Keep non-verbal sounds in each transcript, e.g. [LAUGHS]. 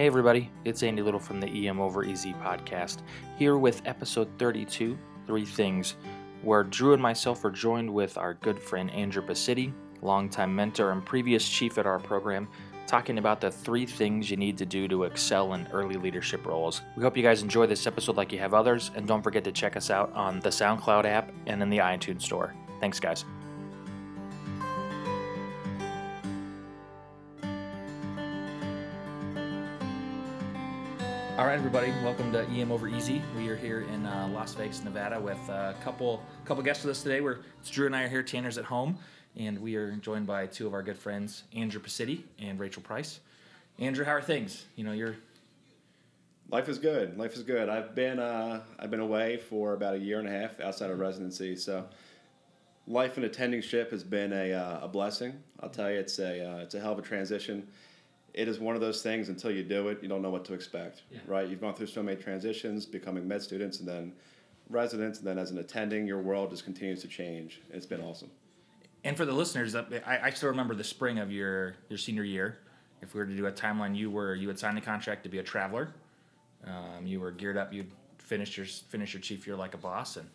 Hey, everybody, it's Andy Little from the EM Over Easy podcast, here with episode 32 Three Things, where Drew and myself are joined with our good friend Andrew Pacitti, longtime mentor and previous chief at our program, talking about the three things you need to do to excel in early leadership roles. We hope you guys enjoy this episode like you have others, and don't forget to check us out on the SoundCloud app and in the iTunes store. Thanks, guys. All right, everybody, welcome to EM Over Easy. We are here in uh, Las Vegas, Nevada, with a couple couple guests with us today. We're it's Drew and I are here. Tanner's at home, and we are joined by two of our good friends, Andrew Pacitti and Rachel Price. Andrew, how are things? You know, you're Life is good. Life is good. I've been uh, I've been away for about a year and a half outside of residency, so life in attending ship has been a, uh, a blessing. I'll tell you, it's a uh, it's a hell of a transition. It is one of those things until you do it, you don't know what to expect, Yeah. right? You've gone through so many transitions, becoming med students and then residents, and then as an attending, your world just continues to change. It's been awesome. And for the listeners, uh, I, I still remember the spring of your your senior year. If we were to do a timeline, you were you had signed a contract to be a traveler. Um, you were geared up. You'd finished your finished your chief year like a boss, and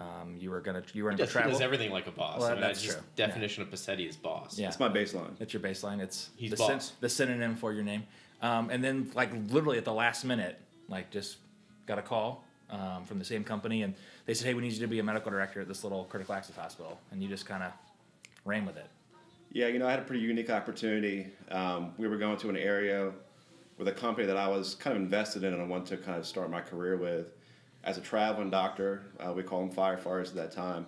um, you were gonna you were He gonna does, he travel. does everything like a boss. Well, I mean, that's that's just true. definition of Pacitti is boss. Yeah. It's my baseline. It's your baseline. It's He's the, boss. the synonym for your name. Um, and then like literally at the last minute, like just got a call um, from the same company, and they said, "Hey, we need you to be a medical director at this little critical access hospital," and you just kind of ran with it. Yeah, you know, I had a pretty unique opportunity. Um, we were going to an area with a company that I was kind of invested in and I wanted to kind of start my career with. As a traveling doctor, uh, we call them firefighters at that time.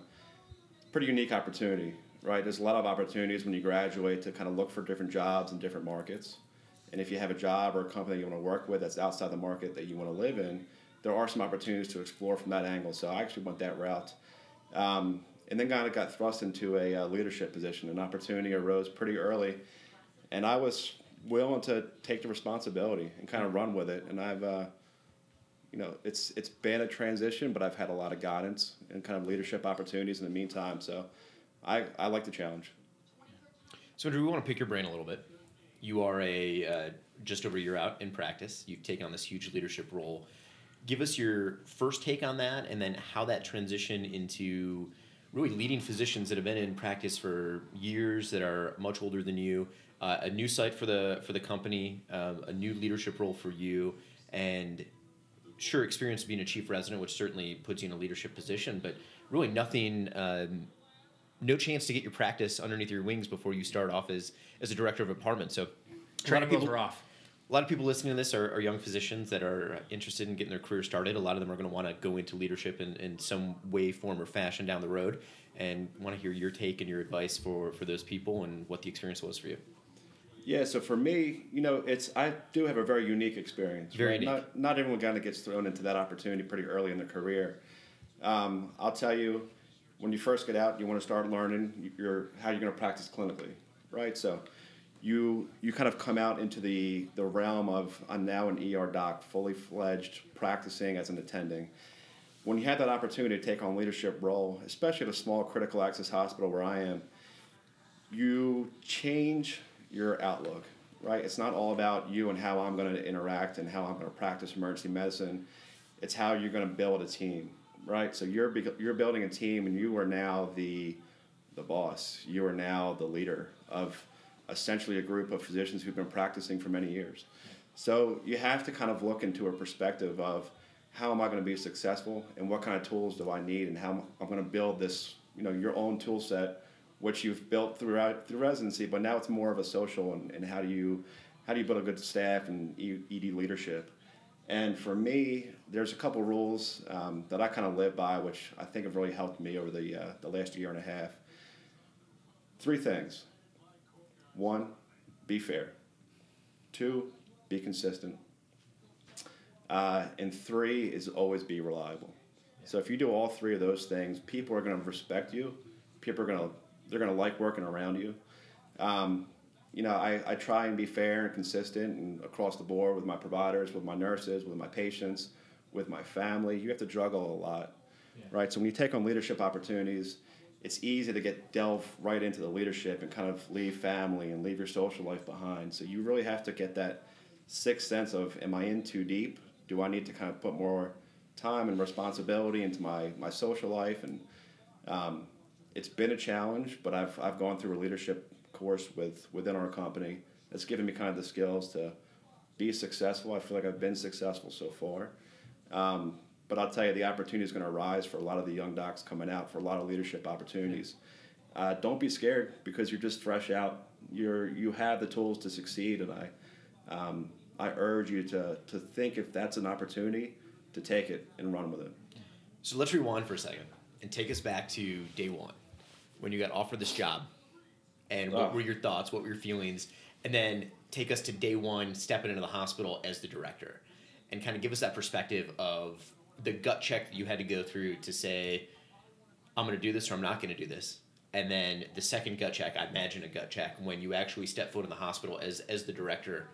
Pretty unique opportunity, right? There's a lot of opportunities when you graduate to kind of look for different jobs in different markets. And if you have a job or a company you want to work with that's outside the market that you want to live in, there are some opportunities to explore from that angle. So I actually went that route. Um, and then kind of got thrust into a uh, leadership position. An opportunity arose pretty early, and I was willing to take the responsibility and kind of run with it. And I've, uh, you know, it's it's been a transition, but I've had a lot of guidance and kind of leadership opportunities in the meantime. So I, I like the challenge. So, Drew, we want to pick your brain a little bit. You are a uh, just over a year out in practice. You've taken on this huge leadership role. Give us your first take on that, and then how that transition into really leading physicians that have been in practice for years, that are much older than you. Uh, a new site for the for the company, um, a new leadership role for you, and sure experience being a chief resident, which certainly puts you in a leadership position, but really nothing. Um, no chance to get your practice underneath your wings before you start off as as a director of apartment. So, a lot of people are off. a lot of people listening to this are, are young physicians that are interested in getting their career started. A lot of them are going to want to go into leadership in, in some way, form, or fashion down the road, and want to hear your take and your advice for for those people and what the experience was for you. Yeah, so for me, you know, it's I do have a very unique experience. Very right? unique. Not not everyone kind of gets thrown into that opportunity pretty early in their career. Um, I'll tell you, when you first get out, you want to start learning your how you're going to practice clinically, right? So, you you kind of come out into the the realm of I'm now an ER doc, fully fledged, practicing as an attending. When you have that opportunity to take on leadership role, especially at a small critical access hospital where I am, you change your outlook, right? It's not all about you and how I'm going to interact and how I'm going to practice emergency medicine. It's how you're going to build a team, right? So you're you're building a team, and you are now the the boss. You are now the leader of essentially a group of physicians who've been practicing for many years. So you have to kind of look into a perspective of how am I going to be successful and what kind of tools do I need and how I'm going to build this, you know, your own tool set, which you've built throughout through residency, but now it's more of a social and, and how do you how do you build a good staff and ED leadership. And for me, there's a couple rules um, that I kind of live by, which I think have really helped me over the uh, the last year and a half. Three things. One, be fair. Two, be consistent. Uh, and three is always be reliable. So if you do all three of those things, people are going to respect you. People are going to they're going to like working around you. Um, you know, I, I try and be fair and consistent and across the board with my providers, with my nurses, with my patients, with my family. You have to juggle a lot, right? So when you take on leadership opportunities, it's easy to get delve right into the leadership and kind of leave family and leave your social life behind. So you really have to get that sixth sense of am I in too deep? Do I need to kind of put more time and responsibility into my, my social life? And um, it's been a challenge, but I've, I've gone through a leadership course with within our company that's given me kind of the skills to be successful. I feel like I've been successful so far. Um, but I'll tell you, the opportunity is going to arise for a lot of the young docs coming out for a lot of leadership opportunities. Uh, don't be scared because you're just fresh out. You're you have the tools to succeed, and I um, I urge you to to think if that's an opportunity to take it and run with it. So let's rewind for a second and take us back to day one when you got offered this job, and what Oh. were your thoughts? What were your feelings? And then take us to day one, stepping into the hospital as the director, and kind of give us that perspective of the gut check that you had to go through to say, I'm going to do this or I'm not going to do this. And then the second gut check, I imagine a gut check when you actually step foot in the hospital as as the director,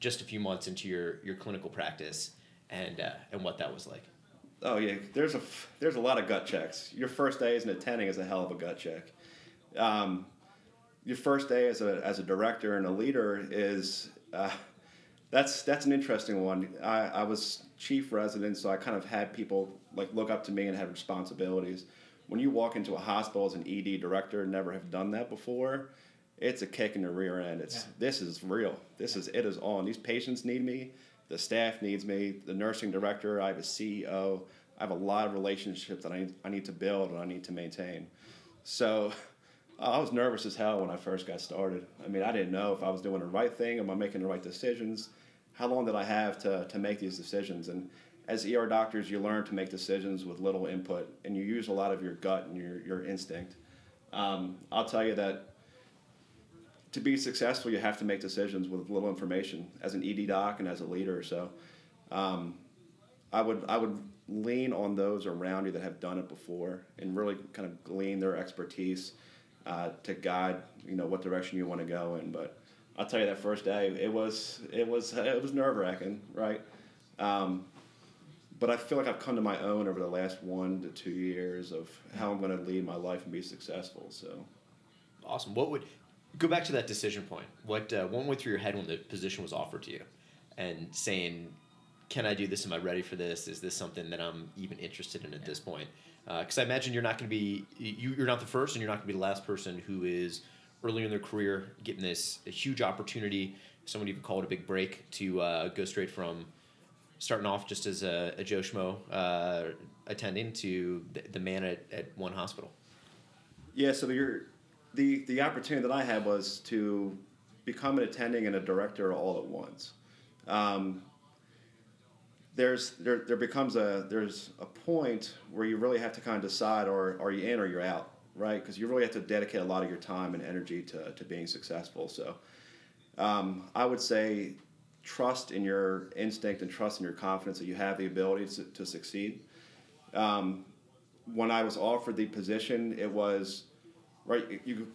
just a few months into your your clinical practice, and uh, and what that was like. Oh yeah, there's a there's a lot of gut checks. Your first day as an attending is a hell of a gut check. Um, your first day as a as a director and a leader is uh, that's that's an interesting one. I, I was chief resident, so I kind of had people like look up to me and have responsibilities. When you walk into a hospital as an ED director, and never have done that before. It's a kick in the rear end. It's this is real. This is it is on. These patients need me. The staff needs me. The nursing director. I have a CEO. I have a lot of relationships that I need, I need to build and I need to maintain. So I was nervous as hell when I first got started. I mean, I didn't know if I was doing the right thing. Am I making the right decisions? How long did I have to, to make these decisions? And as ER doctors, you learn to make decisions with little input, and you use a lot of your gut and your, your instinct. Um, I'll tell you that to be successful, you have to make decisions with little information as an ED doc and as a leader. So um, I would I would lean on those around you that have done it before and really kind of glean their expertise uh, to guide you know what direction you want to go in. But I'll tell you that first day it was it was it was nerve wracking, right? Um, but I feel like I've come to my own over the last one to two years of how I'm going to lead my life and be successful. So. Awesome. What would go back to that decision point? What uh, what went through your head when the position was offered to you, and saying, "Can I do this? Am I ready for this? Is this something that I'm even interested in at this point?" Because I imagine you're not going to be you, you're not the first, and you're not going to be the last person who is early in their career getting this a huge opportunity. Someone even call it a big break to uh, go straight from starting off just as a, a Joe Schmo uh, attending to the, the man at, at one hospital. Yeah, so your the the opportunity that I had was to become an attending and a director all at once. Um, there's there there becomes a there's a point where you really have to kind of decide or are you in or you're out, right? Because you really have to dedicate a lot of your time and energy to to being successful. So um, I would say trust in your instinct and trust in your confidence that you have the ability to, to succeed. Um, when I was offered the position, it was right. You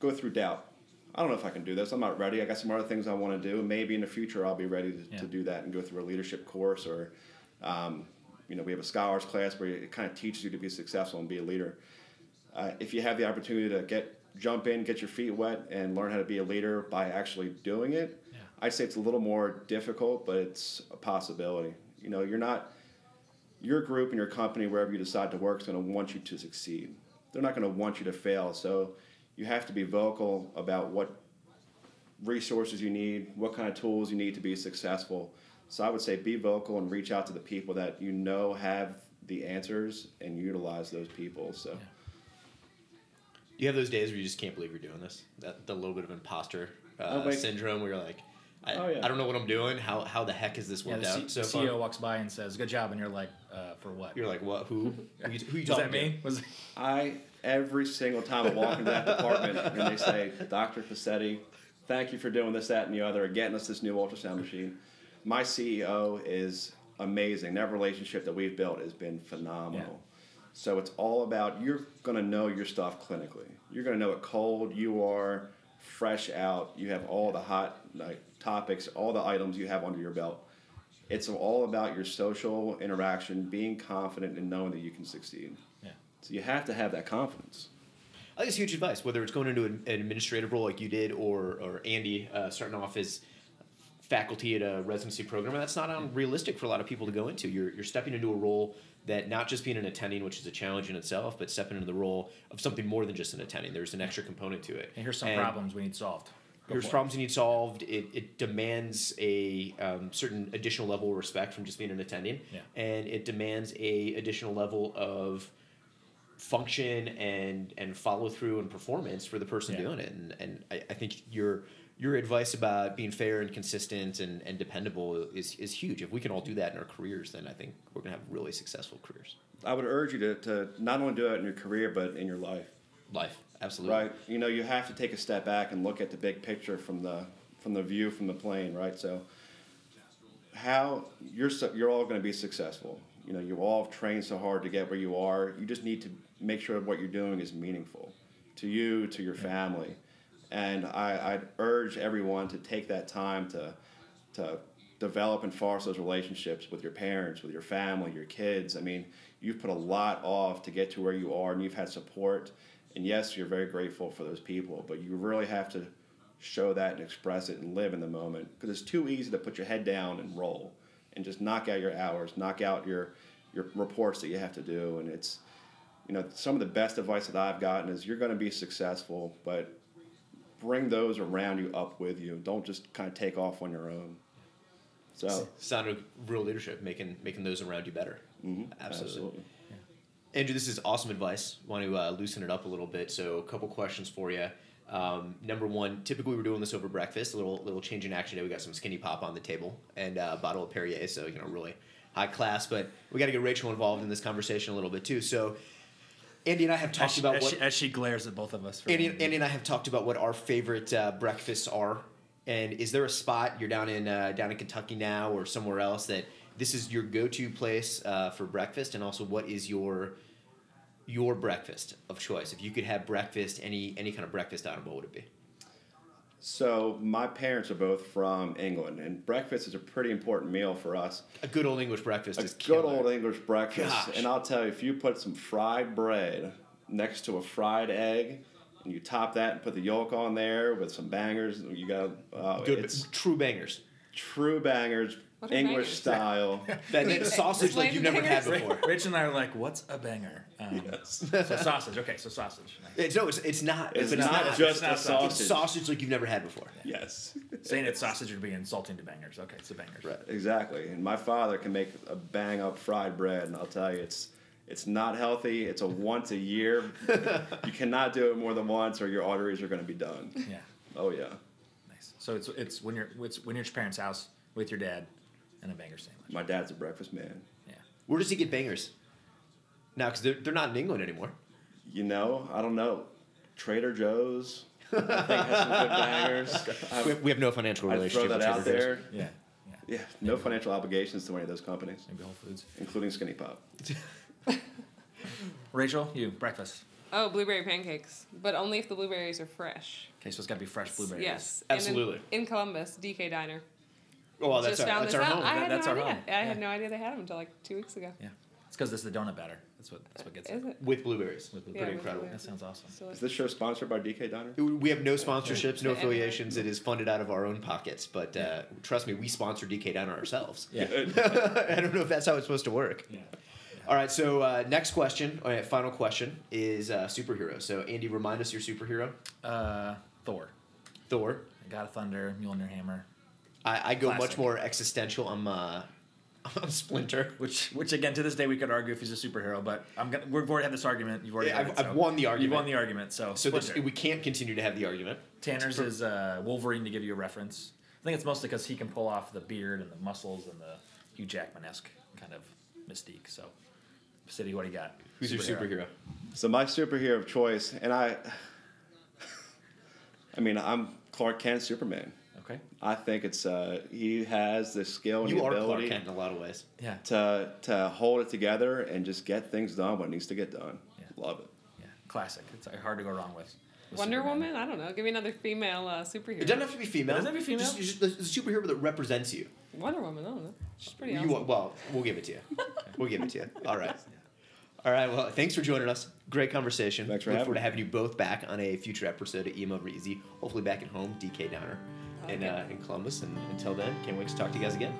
go through doubt. I don't know if I can do this. I'm not ready. I got some other things I want to do. Maybe in the future I'll be ready to, Yeah. to do that and go through a leadership course or, um, you know, we have a scholars class where it kind of teaches you to be successful and be a leader. Uh, if you have the opportunity to get jump in, get your feet wet, and learn how to be a leader by actually doing it, Yeah. I'd say it's a little more difficult, but it's a possibility. You know, you're not your group and your company, wherever you decide to work, is going to want you to succeed. They're not going to want you to fail. So you have to be vocal about what resources you need, what kind of tools you need to be successful. So I would say be vocal and reach out to the people that you know have the answers and utilize those people. So. You have those days where you just can't believe you're doing this. That the little bit of imposter uh, Oh, syndrome, where you're like, I, Oh, yeah. I don't know what I'm doing. How how the heck is this Yeah, worked the out C- so CEO far? walks by and says, "Good job," and you're like, uh, "For what?" You're like, what? Who? [LAUGHS] Who you, who you Was talking that to? me? Was I every single time I walk into that department and they say, Dr. Pacitti, thank you for doing this, that, and the other, getting us this new ultrasound machine. My CEO is amazing. That relationship that we've built has been phenomenal. Yeah. So it's all about you're gonna know your stuff clinically. You're gonna know what cold. You are fresh out. You have all the hot like topics, all the items you have under your belt. It's all about your social interaction, being confident and knowing that you can succeed. yeah. So you have to have that confidence. I think it's huge advice, whether it's going into an, an administrative role like you did, or or Andy uh, starting off as faculty at a residency program, and that's not unrealistic for a lot of people to go into. You're you're stepping into a role that not just being an attending, which is a challenge in itself, but stepping into the role of something more than just an attending. There's an extra component to it. And here's some And- problems we need solved. Go there's for it. problems you need solved. It, it demands a um, certain additional level of respect from just being an attending, Yeah. and it demands a additional level of function and and follow through and performance for the person Yeah. doing it. And and I, I think your your advice about being fair and consistent and, and dependable is, is huge. If we can all do that in our careers, then I think we're gonna have really successful careers. I would urge you to, to not only do it in your career, but in your life. Life, absolutely. Right. You know, you have to take a step back and look at the big picture from the from the view from the plane, right? So how you're you're all going to be successful. You know, you all have trained so hard to get where you are. You just need to make sure what you're doing is meaningful to you, to your family. And I, I'd urge everyone to take that time to to develop and foster those relationships with your parents, with your family, your kids. I mean, you've put a lot off to get to where you are, and you've had support. And yes, you're very grateful for those people, but you really have to show that and express it and live in the moment because it's too easy to put your head down and roll and just knock out your hours, knock out your your reports that you have to do, and it's you know some of the best advice that I've gotten is you're going to be successful, but bring those around you up with you. Don't just kind of take off on your own. So Sound of real leadership, making making those around you better. mhm, Absolutely. Andrew, this is awesome advice. Want to uh, loosen it up a little bit. So, a couple questions for you. Um, number one, typically we're doing this over breakfast. A little little change in action today. We got some skinny pop on the table and uh, a bottle of Perrier. So you know, really high class. But we got to get Rachel involved in this conversation a little bit too. So, Andy and I have As talked she, about as, what she, as she glares at both of us. For Andy, Andy and I have talked about what our favorite uh, breakfasts are. And is there a spot you're down in uh, down in Kentucky now or somewhere else that this is your go-to place uh, for breakfast? And also, what is your your breakfast of choice? If you could have breakfast, any any kind of breakfast item, what would it be? So my parents are both from England, and breakfast is a pretty important meal for us. A good old English breakfast A is good killer. old English breakfast, Gosh. and I'll tell you, if you put some fried bread next to a fried egg, and you top that and put the yolk on there with some bangers, you got oh, good, it's true bangers. true bangers, What are English bangers? style. [LAUGHS] That, that sausage like you've never had bangers. before. Rich and I are like, what's a banger? Um, Yes. So sausage. Okay, so sausage. It's, no, it's, it's not. It's but not it's just not a sausage. It's sausage. sausage like you've never had before. Yes. Saying it's sausage would be insulting to bangers. Okay, it's a bangers. Right, exactly. And my father can make a bang up fried bread, and I'll tell you, it's it's not healthy. It's a once a year. [LAUGHS] you cannot do it more than once, or your arteries are going to be done. Yeah, Oh yeah. nice. So it's it's when you're it's when you're at your parents' house with your dad, and a banger sandwich. My dad's a breakfast man. Yeah. Where does he get bangers? Now, because they're, they're not in England anymore. You know, I don't know. Trader Joe's, [LAUGHS] I think has some good bangers. [LAUGHS] We have, we have no financial I'd relationship throw that with out Trader Joe's. there. Yeah. Yeah. Yeah, no financial obligations to any of those companies, Maybe Whole Foods. including Skinny Pop. [LAUGHS] Rachel, you breakfast. Oh, blueberry pancakes, but only if the blueberries are fresh. Okay, so it's got to be fresh blueberries. Yes, And in- Absolutely. In, Columbus, DK Diner. Oh, well, that's Just our, found that's this our out. home. I That- had that's no our idea. home. I Yeah. had no idea they had them until like two weeks ago. Yeah. It's because this is the donut batter. That's what that's what gets Is it. it? With blueberries. With Yeah, Pretty with incredible. blueberries. That sounds awesome. So Is this show sponsored by DK Diner? We have no sponsorships, no affiliations. It is funded out of our own pockets. But uh, trust me, we sponsor DK Diner ourselves. Yeah. [LAUGHS] I don't know if that's how it's supposed to work. Yeah. All right, so uh, next question, all right, final question is uh, superhero. So, Andy, remind us your superhero. Uh, Thor. Thor. God of Thunder, Mjolnir Hammer. I, I go much more existential. I'm, uh, [LAUGHS] I'm Splinter. Which, which again, to this day, we could argue if he's a superhero, but I'm gonna. We've already had this argument. You've already. Yeah, had I've- it, I've so- won the argument. You've won the argument. So. So this, Splinter. we can't continue to have the argument. Tanner's is uh, Wolverine to give you a reference. I think it's mostly because he can pull off the beard and the muscles and the Hugh Jackman esque kind of mystique. So, City, what do you got? Who's your superhero? So my superhero of choice, and I, [LAUGHS] I mean, I'm Clark Kent, Superman. Okay. I think it's uh, he has the skill and you the are ability Clark Kent in a lot of ways. Yeah. To to hold it together and just get things done when it needs to get done. Yeah. Love it. Yeah. Classic. It's uh, hard to go wrong with. Wonder Superman. Woman? I don't know. Give me another female uh, superhero. It doesn't have to be female. It doesn't have to be female. Just, just, superhero that represents you. Wonder Woman. I don't know. She's pretty. You well, we'll give it to you. [LAUGHS] we'll give it to you. All right. [LAUGHS] Yeah. All right. Well, thanks for joining us. Great conversation. Thanks for Look having forward me. to having you both back on a future episode of EM Over Easy. Hopefully, back at home, DK Diner in, uh, in Columbus. And until then, can't wait to talk to you guys again.